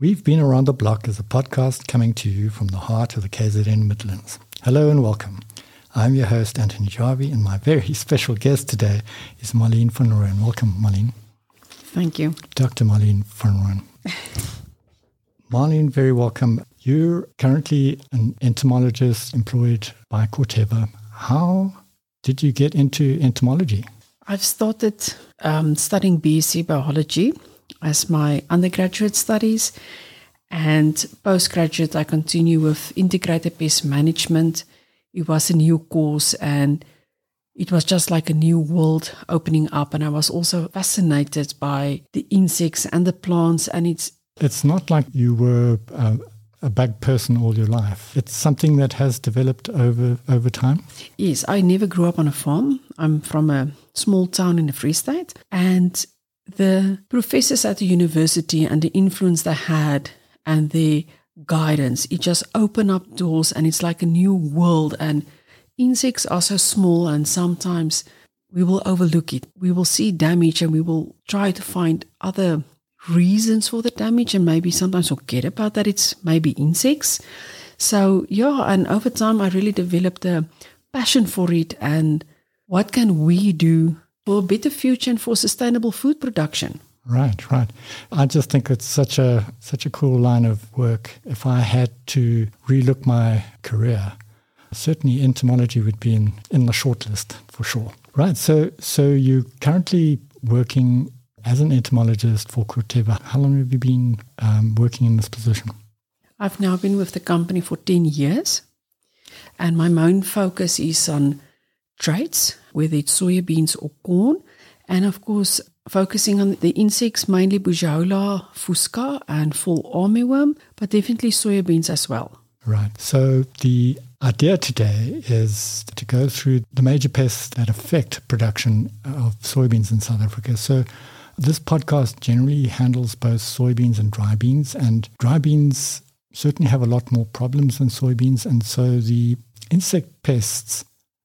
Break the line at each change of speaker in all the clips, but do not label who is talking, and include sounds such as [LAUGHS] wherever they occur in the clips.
We've Been Around the Block is a podcast coming to you from the heart of the KZN Midlands. Hello and welcome. I'm your host, Anthony Jarvie, and my very [LAUGHS] special guest today is Marlene van Rooyen. Welcome, Marlene.
Thank you.
Dr. Marlene van Rooyen. [LAUGHS] Marlene, very welcome. You're currently an entomologist employed by Corteva. How did you get into entomology?
I've started um, studying BSc biology as my undergraduate studies, and postgraduate, I continue with integrated pest management. It was a new course, and it was just like a new world opening up. And I was also fascinated by the insects and the plants, and it's
it's not like you were uh, a bug person all your life. It's something that has developed over over time.
Yes, I never grew up on a farm. I'm from a small town in the Free State, and the professors at the university and the influence they had and the guidance, it just opened up doors, and it's like a new world. And insects are so small, and sometimes we will overlook it. We will see damage, and we will try to find other reasons for the damage and maybe sometimes forget about that it's maybe insects. So, yeah, and over time, I really developed a passion for it and what can we do for a better future and for sustainable food production.
Right, right. I just think it's such a such a cool line of work. If I had to relook my career, certainly entomology would be in, in the shortlist for sure. Right. So so you're currently working as an entomologist for Corteva, how long have you been um, working in this position?
I've now been with the company for 10 years, and my main focus is on traits, whether it's soybeans or corn, and of course, focusing on the insects, mainly Busseola fusca and fall armyworm, but definitely soybeans as well.
Right. So the idea today is to go through the major pests that affect production of soybeans in South Africa. So this podcast generally handles both soybeans and dry beans, and dry beans certainly have a lot more problems than soybeans. And so the insect pests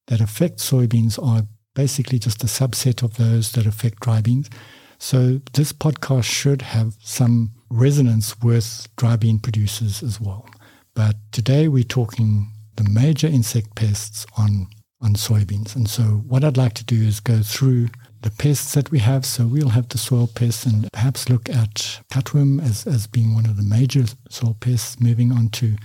that affect soybeans are basically just a subset of those that affect dry beans. So this podcast should have some resonance with dry bean producers as well. But today we're talking the major insect pests on, on soybeans. And so what I'd like to do is go through the pests that we have. So we'll have the soil pests and perhaps look at cutworm as, as being one of the major soil pests, moving on to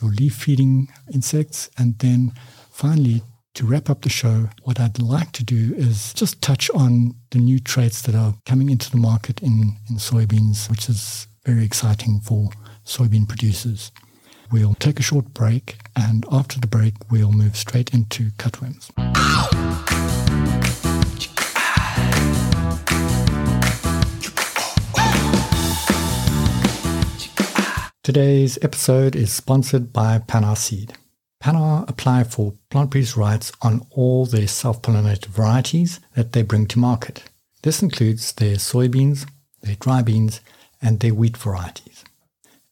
your leaf feeding insects. And then finally, to wrap up the show, what I'd like to do is just touch on the new traits that are coming into the market in, in soybeans, which is very exciting for soybean producers. We'll take a short break, and after the break, we'll move straight into cutworms. Today's episode is sponsored by Pannar Pannar apply for plant breeders' rights on all their self-pollinated varieties that they bring to market. This includes their soybeans, their dry beans, and their wheat varieties.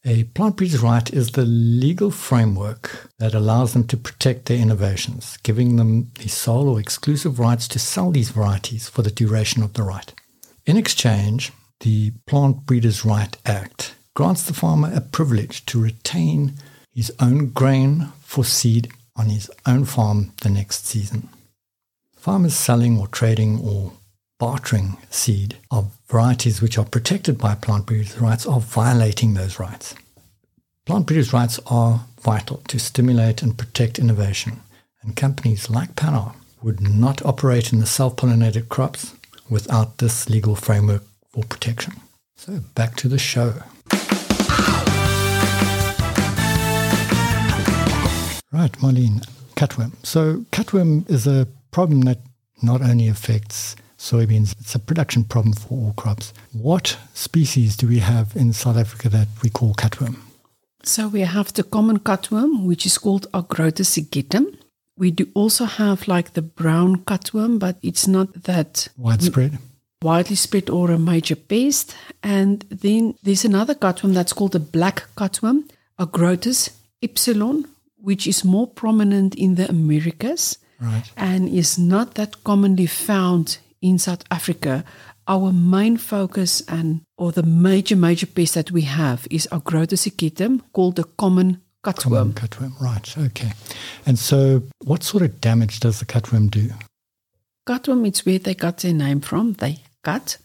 A plant breeder's right is the legal framework that allows them to protect their innovations, giving them the sole or exclusive rights to sell these varieties for the duration of the right. In exchange, the Plant Breeders' Right Act grants the farmer a privilege to retain his own grain for seed on his own farm the next season. Farmers selling or trading or bartering seed of varieties which are protected by plant breeders' rights are violating those rights. Plant breeders' rights are vital to stimulate and protect innovation, and companies like Pannar would not operate in the self-pollinated crops without this legal framework for protection. So back to the show. Right, Marlene, cutworm. So cutworm is a problem that not only affects soybeans, it's a production problem for all crops. What species do we have in South Africa that we call cutworm?
So we have the common cutworm, which is called Agrotis segetum. We do also have like the brown cutworm, but it's not that
widespread.
Widely spread or a major pest. And then there's another cutworm that's called the black cutworm, Agrotis ipsilon, which is more prominent in the Americas
right.
and is not that commonly found in South Africa our main focus and or the major major pest that we have is Agrotis segetum, called the common cutworm.
Common cutworm, right? Okay. And so, what sort of damage does the cutworm do?
Cutworm, it's where they got their name from. They cut,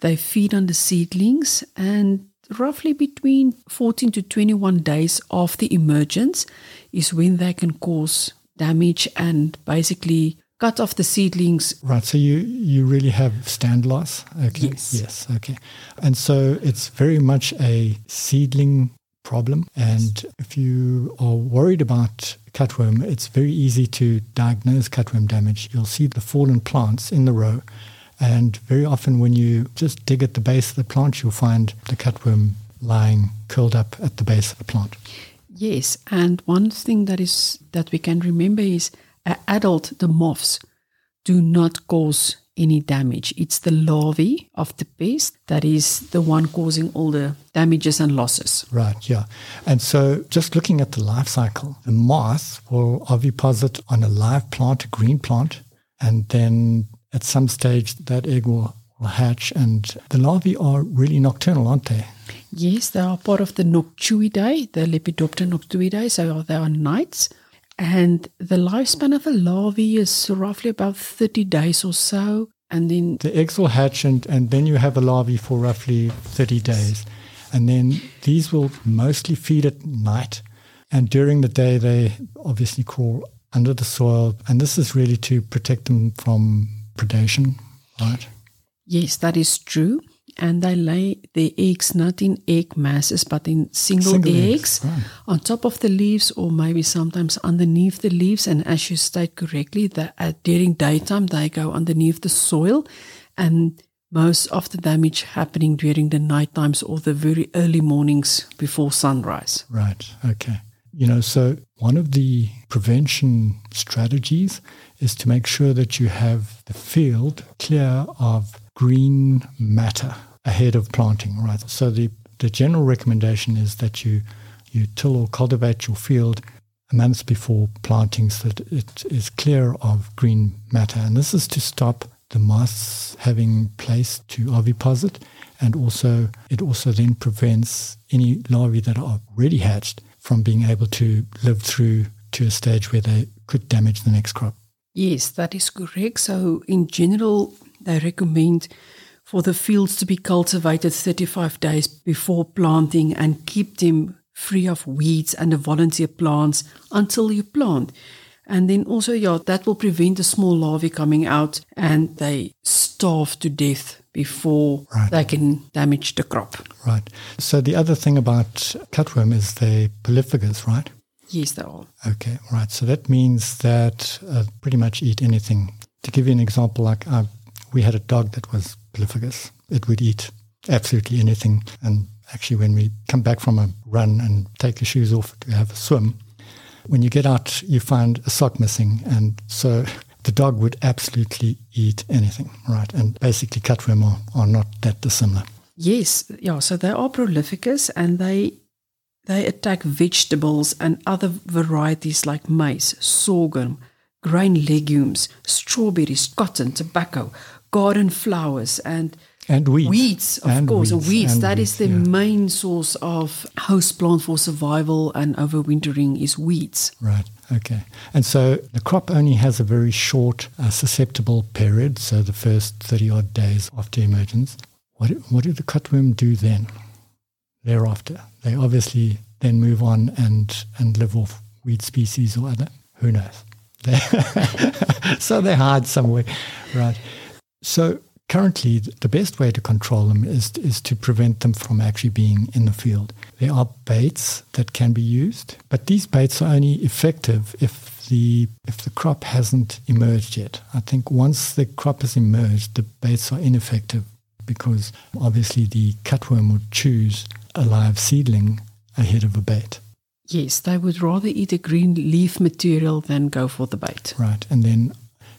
they feed on the seedlings, and roughly between 14 to 21 days after the emergence is when they can cause damage and basically cut off the seedlings.
Right. So you you really have stand loss. Okay.
Yes.
Yes. Okay. And so it's very much a seedling problem. And if you are worried about cutworm, it's very easy to diagnose cutworm damage. You'll see the fallen plants in the row. And very often, when you just dig at the base of the plant, you'll find the cutworm lying curled up at the base of the plant.
Yes, and one thing that is that we can remember is an adult, the moths, do not cause any damage. It's the larvae of the pest that is the one causing all the damages and losses.
Right, yeah. And so just looking at the life cycle, the moth will oviposit on a live plant, a green plant, and then at some stage that egg will, will hatch. And the larvae are really nocturnal, aren't they?
Yes, they are part of the Noctuidae, the Lepidoptera noctuidae, so they are nights. And the lifespan of a larvae is roughly about 30 days or so. And then
the eggs will hatch, and, and then you have a larvae for roughly 30 days. And then these will mostly feed at night. And during the day, they obviously crawl under the soil. And this is really to protect them from predation, right?
Yes, that is true and they lay their eggs not in egg masses but in single,
Single
eggs,
eggs, right.
on top of the leaves or maybe sometimes underneath the leaves. And as you state correctly, that at, during daytime they go underneath the soil, and most of the damage happening during the night times or the very early mornings before sunrise.
Right. Okay. You know, so one of the prevention strategies is to make sure that you have the field clear of green matter ahead of planting, right? So the, the general recommendation is that you, you till or cultivate your field a month before planting so that it is clear of green matter. And this is to stop the moths having place to oviposit and also it also then prevents any larvae that are already hatched from being able to live through to a stage where they could damage the next crop.
Yes, that is correct. So, in general, they recommend for the fields to be cultivated 35 days before planting and keep them free of weeds and the volunteer plants until you plant. And then also, yeah, that will prevent the small larvae coming out and they starve to death before
Right.
they can damage the crop.
Right. So the other thing about cutworm is they're polyphagous, right?
Yes, they are.
Okay, right. So that means that uh, pretty much eat anything. To give you an example, like uh, we had a dog that was polyphagous. It would eat absolutely anything. And actually, when we come back from a run and take the shoes off to have a swim, when you get out, you find a sock missing. And so [LAUGHS] the dog would absolutely eat anything, right? And basically, cutworm are, are not that dissimilar.
Yes, yeah. So they are prolificous and they they attack vegetables and other varieties like maize, sorghum, grain legumes, strawberries, cotton, tobacco, garden flowers, and
And weeds.
weeds. Of
And
course,
weeds,
weeds. That
weeds,
is the
yeah.
main source of host plant for survival and overwintering is weeds.
Right. Okay. And so the crop only has a very short uh, susceptible period, so the first 30 odd days after emergence. What, what do the cutworm do then thereafter? They obviously then move on and, and live off weed species or other. Who knows? [LAUGHS] [LAUGHS] So they hide somewhere. Right. So currently, the best way to control them is, is to prevent them from actually being in the field. There are baits that can be used, but these baits are only effective if the if the crop hasn't emerged yet. I think once the crop has emerged, the baits are ineffective because obviously the cutworm would choose a live seedling ahead of a bait.
Yes, they would rather eat a green leaf material than go for the bait.
Right. And then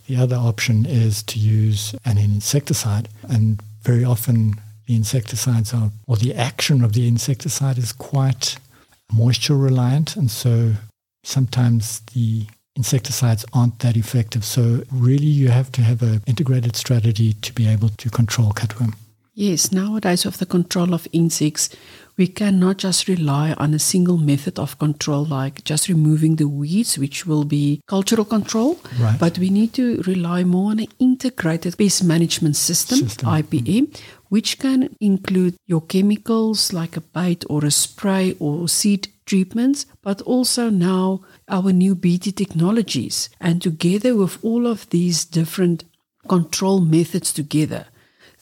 the other option is to use an insecticide. And very often the insecticides are, or the action of the insecticide is quite moisture reliant. And so sometimes the insecticides aren't that effective. So really you have to have an integrated strategy to be able to control cutworm.
Yes, nowadays with the control of insects, we cannot just rely on a single method of control, like just removing the weeds, which will be cultural control.
Right.
But we need to rely more on an integrated pest management system,
System.
IPM, mm-hmm. which can include your chemicals like a bait or a spray or seed treatments, but also now our new BT technologies. And together with all of these different control methods together,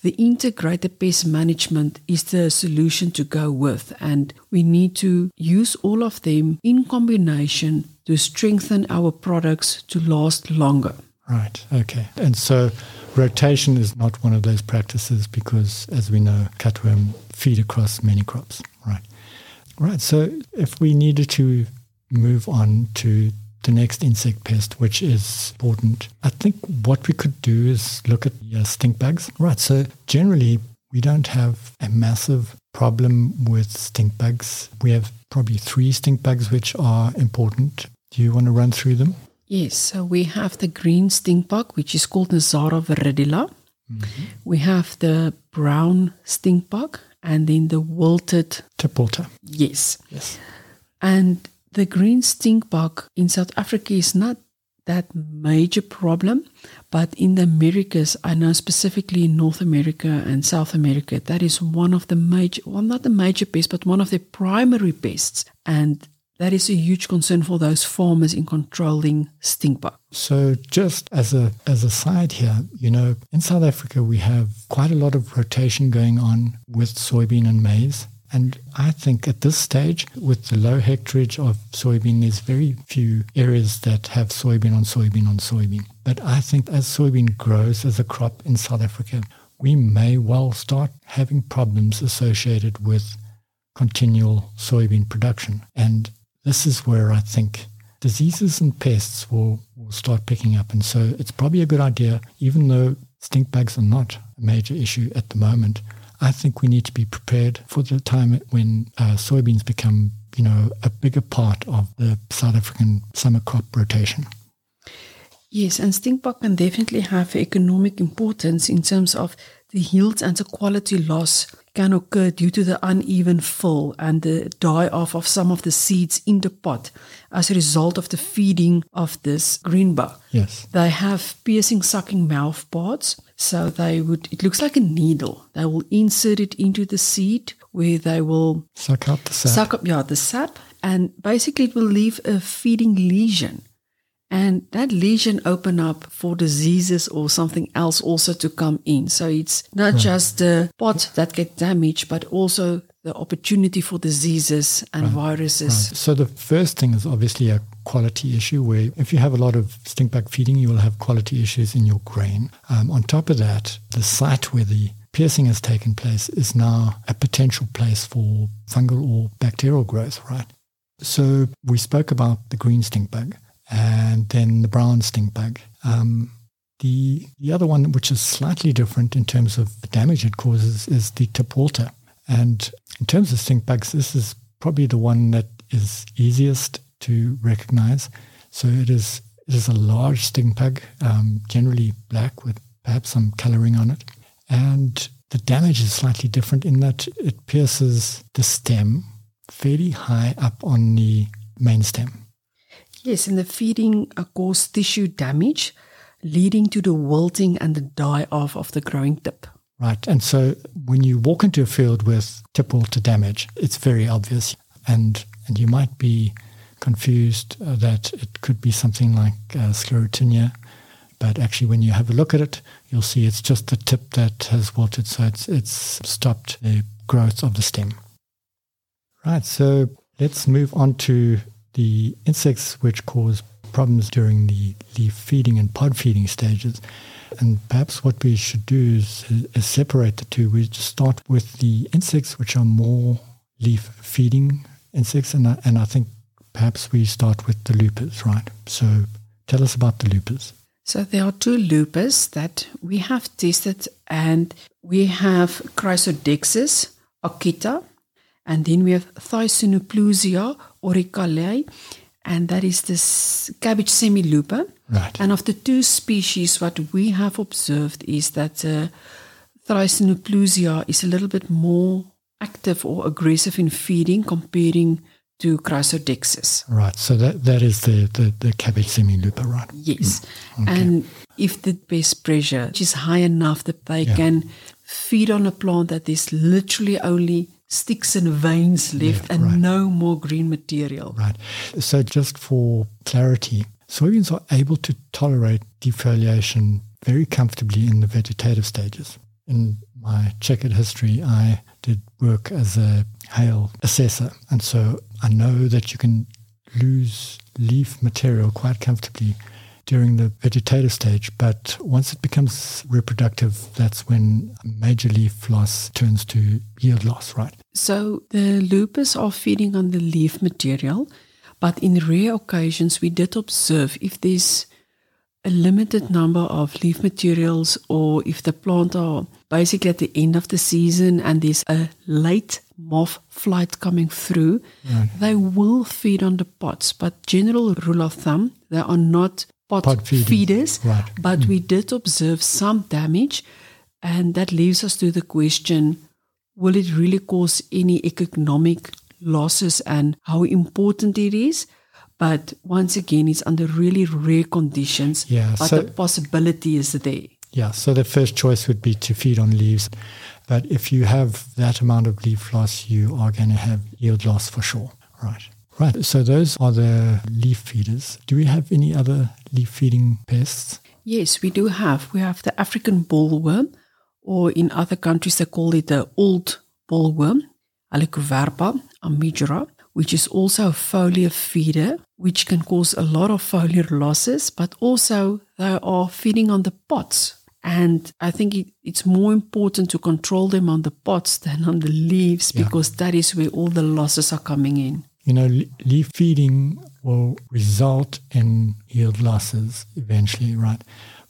the integrated pest management is the solution to go with, and we need to use all of them in combination to strengthen our products to last longer.
Right. Okay. And so rotation is not one of those practices because, as we know, cutworm feed across many crops. Right. Right. So if we needed to move on to the next insect pest, which is important. I think what we could do is look at uh, stink bugs. Right. So generally, we don't have a massive problem with stink bugs. We have probably three stink bugs which are important. Do you want to run through them?
Yes, so we have the green stink bug, which is called Nezara viridula. We have the brown stink bug, and then the wilted.
Tip wilter.
Yes,
Yes.
and the green stink bug in South Africa is not that major problem, but in the Americas, I know specifically in North America and South America, that is one of the major, well, not the major pests, but one of the primary pests, and that is a huge concern for those farmers in controlling stink bug.
So just as a as a side here, you know, in South Africa we have quite a lot of rotation going on with soybean and maize. And I think at this stage, with the low hectarage of soybean, there's very few areas that have soybean on soybean on soybean. But I think as soybean grows as a crop in South Africa, we may well start having problems associated with continual soybean production. And this is where I think diseases and pests will, will start picking up. And so it's probably a good idea, even though stink bugs are not a major issue at the moment, I think we need to be prepared for the time when uh, soybeans become, you know, a bigger part of the South African summer crop rotation.
Yes, and stink bug can definitely have economic importance in terms of the yields and the quality loss can occur due to the uneven fill and the die off of some of the seeds in the pot as a result of the feeding of this green bug.
Yes.
They have piercing sucking mouth parts, so they would it looks like a needle. They will insert it into the seed where they will
Suck out the sap.
suck up yeah, the sap and basically it will leave a feeding lesion. And that lesion open up for diseases or something else also to come in. So it's not just the pot that get damaged, but also the opportunity for diseases and viruses.
Right. So the first thing is obviously a quality issue where if you have a lot of stink bug feeding, you will have quality issues in your grain. Um, on top of that, the site where the piercing has taken place is now a potential place for fungal or bacterial growth, right? So we spoke about the green stink bug and then the brown stink bug. Um, the, the other one, which is slightly different in terms of the damage it causes, is the tip wilter. And in terms of stink bugs, this is probably the one that is easiest to recognize. So it is it is a large stink bug, um, generally black with perhaps some coloring on it. And the damage is slightly different in that it pierces the stem fairly high up on the main stem.
Yes, and the feeding uh, cause tissue damage, leading to the wilting and the die off of the growing tip.
Right. And so when you walk into a field with tip wilter damage, it's very obvious. And, and you might be confused uh, that it could be something like uh, sclerotinia. But actually, when you have a look at it, you'll see it's just the tip that has wilted. So it's, it's stopped the growth of the stem. Right. So let's move on to the insects which cause problems during the leaf feeding and pod feeding stages. And perhaps what we should do is, is separate the two. We just start with the insects which are more leaf feeding insects, and I, and I think perhaps we start with the loopers, right? So tell us about the loopers.
So there are two loopers that we have tested, and we have Chrysodeixis acuta, and then we have Thysanoplusia orichalcea, and that is this cabbage semi-looper.
Right.
And of the two species, what we have observed is that uh, is a little bit more active or aggressive in feeding comparing to Chrysodeixis.
Right. So that that is the the, the cabbage semi-looper, right?
Yes. And if the best pressure is high enough that they can feed on a plant that is literally only sticks and veins left and
right.
no more green material.
Right. So just for clarity, soybeans are able to tolerate defoliation very comfortably in the vegetative stages. In my checkered history, I did work as a hail assessor, and so I know that you can lose leaf material quite comfortably during the vegetative stage, but once it becomes reproductive, that's when major leaf loss turns to yield loss, right?
So the loopers are feeding on the leaf material, but in rare occasions we did observe if there's a limited number of leaf materials or if the plant are basically at the end of the season and there's a late moth flight coming through, they will feed on the pots. But general rule of thumb, they are not pot,
feeding.
feeders.
Right.
But we mm. did observe some damage, and that leaves us to the question will it really cause any economic losses and how important it is? But once again, it's under really rare conditions.
Yeah,
but
so-
the possibility is there.
Yeah, so the first choice would be to feed on leaves. But if you have that amount of leaf loss, you are going to have yield loss for sure. Right. Right. So those are the leaf feeders. Do we have any other leaf feeding pests?
Yes, we do have. We have the African bollworm, or in other countries they call it the old bollworm, Helicoverpa armigera, which is also a foliar feeder, which can cause a lot of foliar losses, but also they are feeding on the pots. And I think it, it's more important to control them on the pots than on the leaves
Yeah.
because that is where all the losses are coming in.
You know, leaf feeding will result in yield losses eventually, right?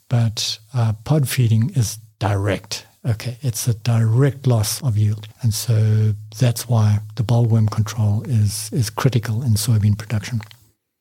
But uh, pod feeding is direct. Okay, it's a direct loss of yield, and so that's why the bollworm control is is critical in soybean production.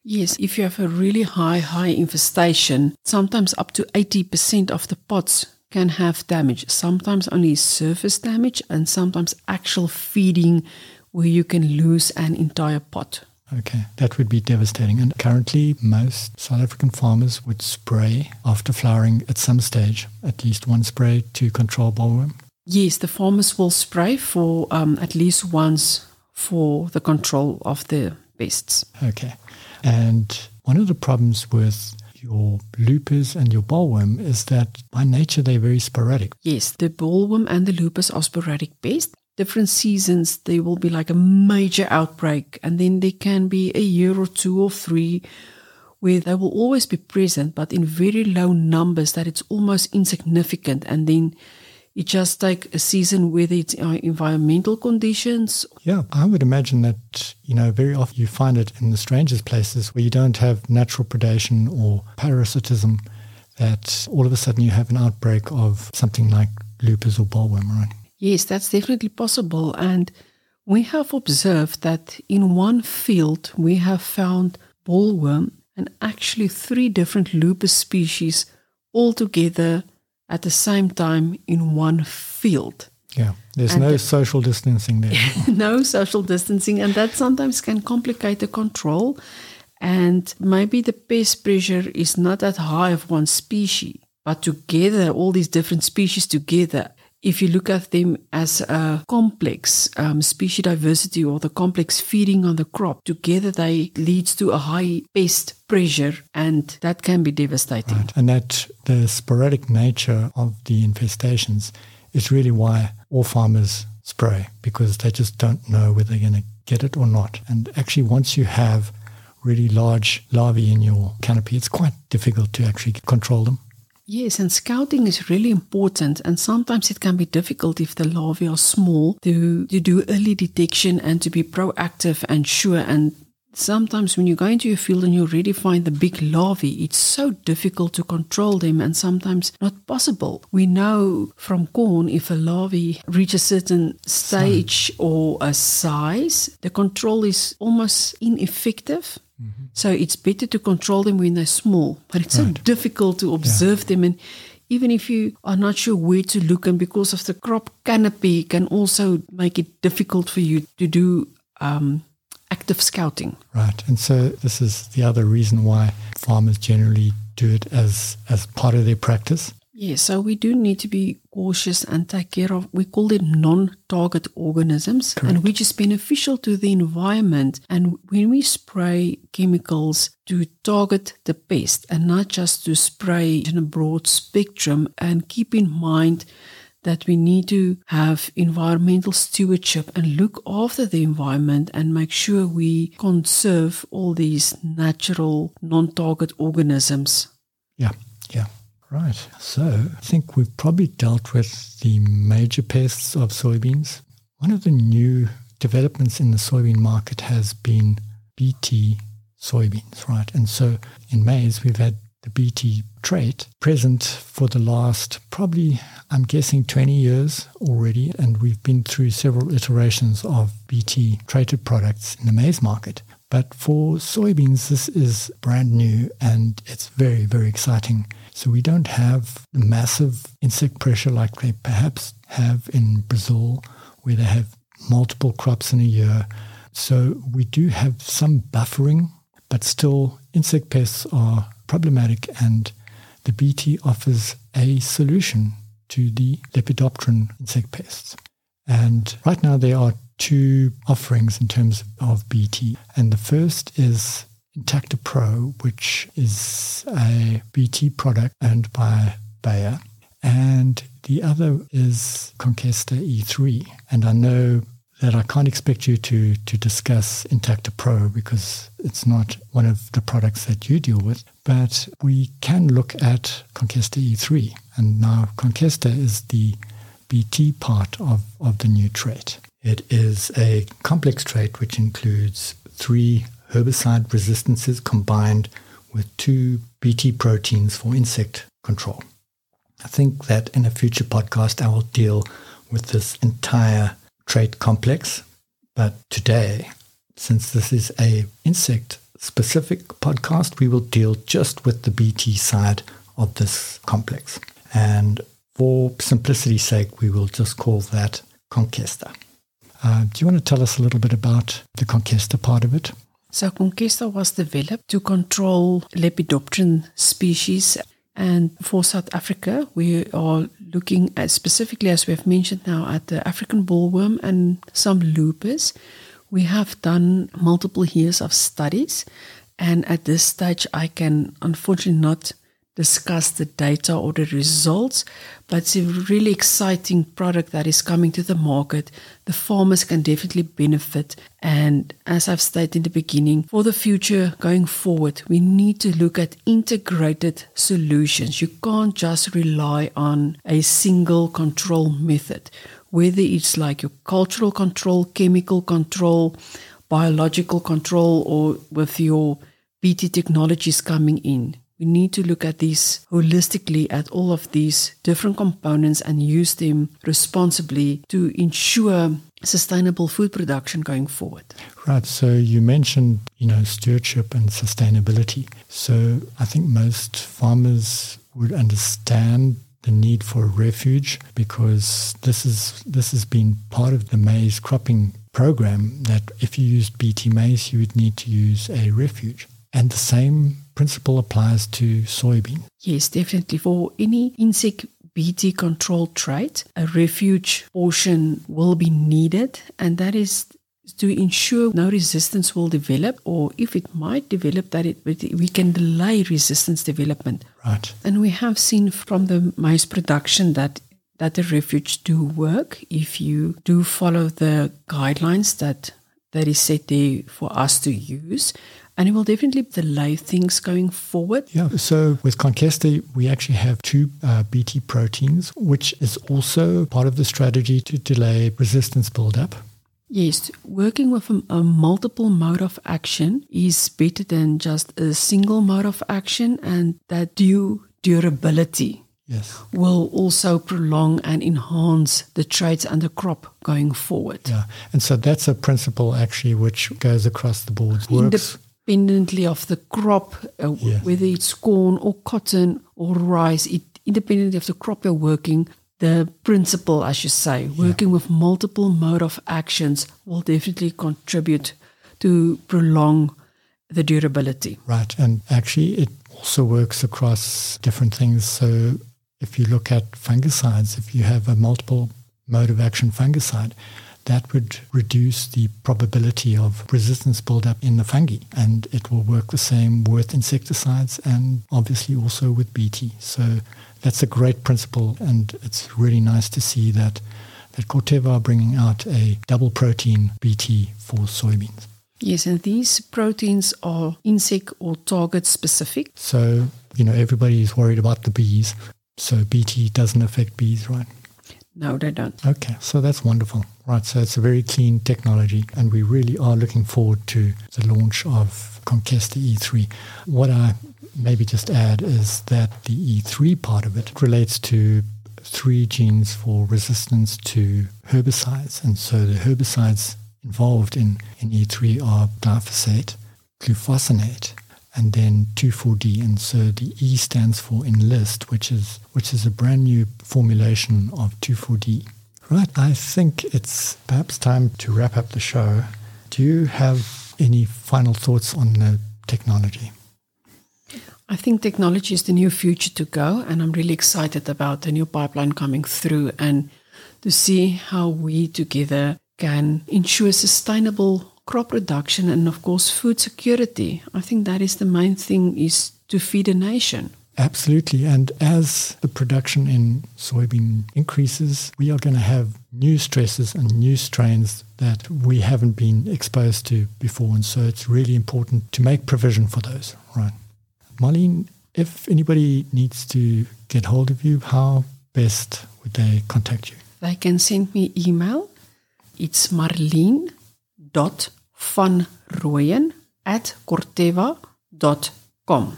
Yes, if you have a really high, high infestation, sometimes up to 80% of the pots can have damage. Sometimes only surface damage, and sometimes actual feeding where you can lose an entire pot.
Okay, that would be devastating. And currently, most South African farmers would spray after flowering at some stage, at least one spray to control bollworm.
Yes, the farmers will spray for um, at least once for the control of the pests.
Okay. And one of the problems with your loopers and your bollworm is that by nature they're very sporadic.
Yes, the bollworm and the loopers are sporadic pests. Different seasons, there will be like a major outbreak, and then there can be a year or two or three where they will always be present, but in very low numbers that it's almost insignificant. And then it just take a season, whether it's uh, environmental conditions.
Yeah, I would imagine that, you know, very often you find it in the strangest places where you don't have natural predation or parasitism, that all of a sudden you have an outbreak of something like loopers or bollworm, right?
Yes, that's definitely possible. And we have observed that in one field we have found bollworm and actually three different loopers species all together at the same time in one field.
Yeah, there's
And
no
the-
social distancing there. [LAUGHS]
no social distancing, and that sometimes can complicate the control. And maybe the pest pressure is not that high of one species, but together, all these different species together, if you look at them as a complex um, species diversity or the complex feeding on the crop, together they leads to a high pest pressure, and that can be devastating.
Right. And that the sporadic nature of the infestations is really why all farmers spray because they just don't know whether they're going to get it or not. And actually, once you have really large larvae in your canopy, it's quite difficult to actually control them.
Yes, and scouting is really important, and sometimes it can be difficult if the larvae are small to, to do early detection and to be proactive and sure. And sometimes when you go into your field and you already find the big larvae, it's so difficult to control them and sometimes not possible. We know from corn if a larvae reach a certain stage or a size, the control is almost ineffective So it's better to control them when they're small, but it's so difficult to observe them. And even if you are not sure where to look, and because of the crop canopy, can also make it difficult for you to do um, active scouting.
Right. And so this is the other reason why farmers generally do it as, as part of their practice.
Yes, so we do need to be cautious and take care of, we call them non target organisms, and which is beneficial to the environment. And when we spray chemicals to target the pest and not just to spray in a broad spectrum, and keep in mind that we need to have environmental stewardship and look after the environment and make sure we conserve all these natural non target organisms.
Yeah. Yeah. Right. So I think we've probably dealt with the major pests of soybeans. One of the new developments in the soybean market has been BT soybeans, right? And so in maize, we've had the BT trait present for the last probably, I'm guessing, 20 years already. And we've been through several iterations of BT traded products in the maize market. But for soybeans, this is brand new and it's very, very exciting. So we don't have the massive insect pressure like they perhaps have in Brazil, where they have multiple crops in a year. So we do have some buffering, but still insect pests are problematic and the BT offers a solution to the Lepidopteran insect pests. And right now there are two offerings in terms of BT. And the first is Intacta Pro, which is a BT product owned by Bayer. And the other is Conkesta E3. And I know that I can't expect you to, to discuss Intacta Pro because it's not one of the products that you deal with, but we can look at Conkesta E3. And now Conkesta is the BT part of, of the new trait. It is a complex trait which includes three herbicide resistances combined with two BT proteins for insect control. I think that in a future podcast I will deal with this entire trait complex, but today, since this is a insect specific podcast, we will deal just with the BT side of this complex. And for simplicity's sake, we will just call that Conkesta. Uh, do you want to tell us a little bit about the Conkesta part of it?
So Conkesta was developed to control Lepidopteran species. And for South Africa, we are looking at specifically, as we have mentioned now, at the African bollworm and some loopers. We have done multiple years of studies. And at this stage, I can unfortunately not discuss the data or the results, but it's a really exciting product that is coming to the market. The farmers can definitely benefit. And as I've stated in the beginning, for the future going forward, we need to look at integrated solutions. You can't just rely on a single control method, whether it's like your cultural control, chemical control, biological control, or with your BT technologies coming in. We need to look at these holistically at all of these different components and use them responsibly to ensure sustainable food production going forward.
Right. So you mentioned, you know, stewardship and sustainability. So I think most farmers would understand the need for refuge because this is this has been part of the maize cropping program that if you used BT maize you would need to use a refuge. And the same principle applies to soybean.
Yes, definitely. For any insect BT control trait, a refuge portion will be needed, and that is to ensure no resistance will develop, or if it might develop, that it we can delay resistance development.
Right.
And we have seen from the maize production that that the refuge do work if you do follow the guidelines that that is set there for us to use. And it will definitely delay things going forward.
Yeah. So with Conkesta, we actually have two uh, BT proteins, which is also part of the strategy to delay resistance buildup.
Yes, working with a, a, multiple mode of action is better than just a single mode of action, and that due durability
yes.
will also prolong and enhance the traits and the crop going forward.
Yeah, and so that's a principle actually which goes across the board. Works
independently of the crop, uh,
Yes.
whether it's corn or cotton or rice, it, independently of the crop you're working, the principle, as you say, working with multiple mode of actions will definitely contribute to prolong the durability.
Right. And actually, it also works across different things. So if you look at fungicides, if you have a multiple mode of action fungicide, that would reduce the probability of resistance buildup in the fungi. And it will work the same with insecticides and obviously also with BT. So that's a great principle. And it's really nice to see that, that Corteva are bringing out a double protein BT for soybeans.
Yes, and these proteins are insect or target specific.
So, you know, everybody is worried about the bees. So BT doesn't affect bees, right?
No, they don't.
Okay, so that's wonderful. Right, so it's a very clean technology, and we really are looking forward to the launch of Conkesta E3. What I maybe just add is that the E3 part of it relates to three genes for resistance to herbicides. And so the herbicides involved in, in E3 are glyphosate, glufosinate, and then 2,4-D. And so the E stands for enlist, which is which is a brand new formulation of 2,4-D. Right, I think it's perhaps time to wrap up the show. Do you have any final thoughts on the technology?
I think technology is the new future to go, and I'm really excited about the new pipeline coming through and to see how we together can ensure sustainable crop production and, of course, food security. I think that is the main thing: is to feed a nation.
Absolutely. And as the production in soybean increases, we are going to have new stresses and new strains that we haven't been exposed to before. And so it's really important to make provision for those. Right. Marlene, if anybody needs to get hold of you, how best would they contact you?
They can send me email. It's marlene.vanrooyen at corteva.com.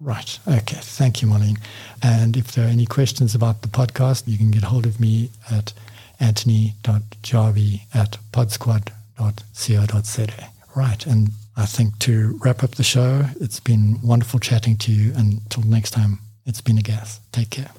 Right. Okay. Thank you, Marlene. And if there are any questions about the podcast, you can get hold of me at anthony.jarvie at podsquad.co.za. Right. And I think to wrap up the show, it's been wonderful chatting to you. Until next time, it's been a gas. Take care.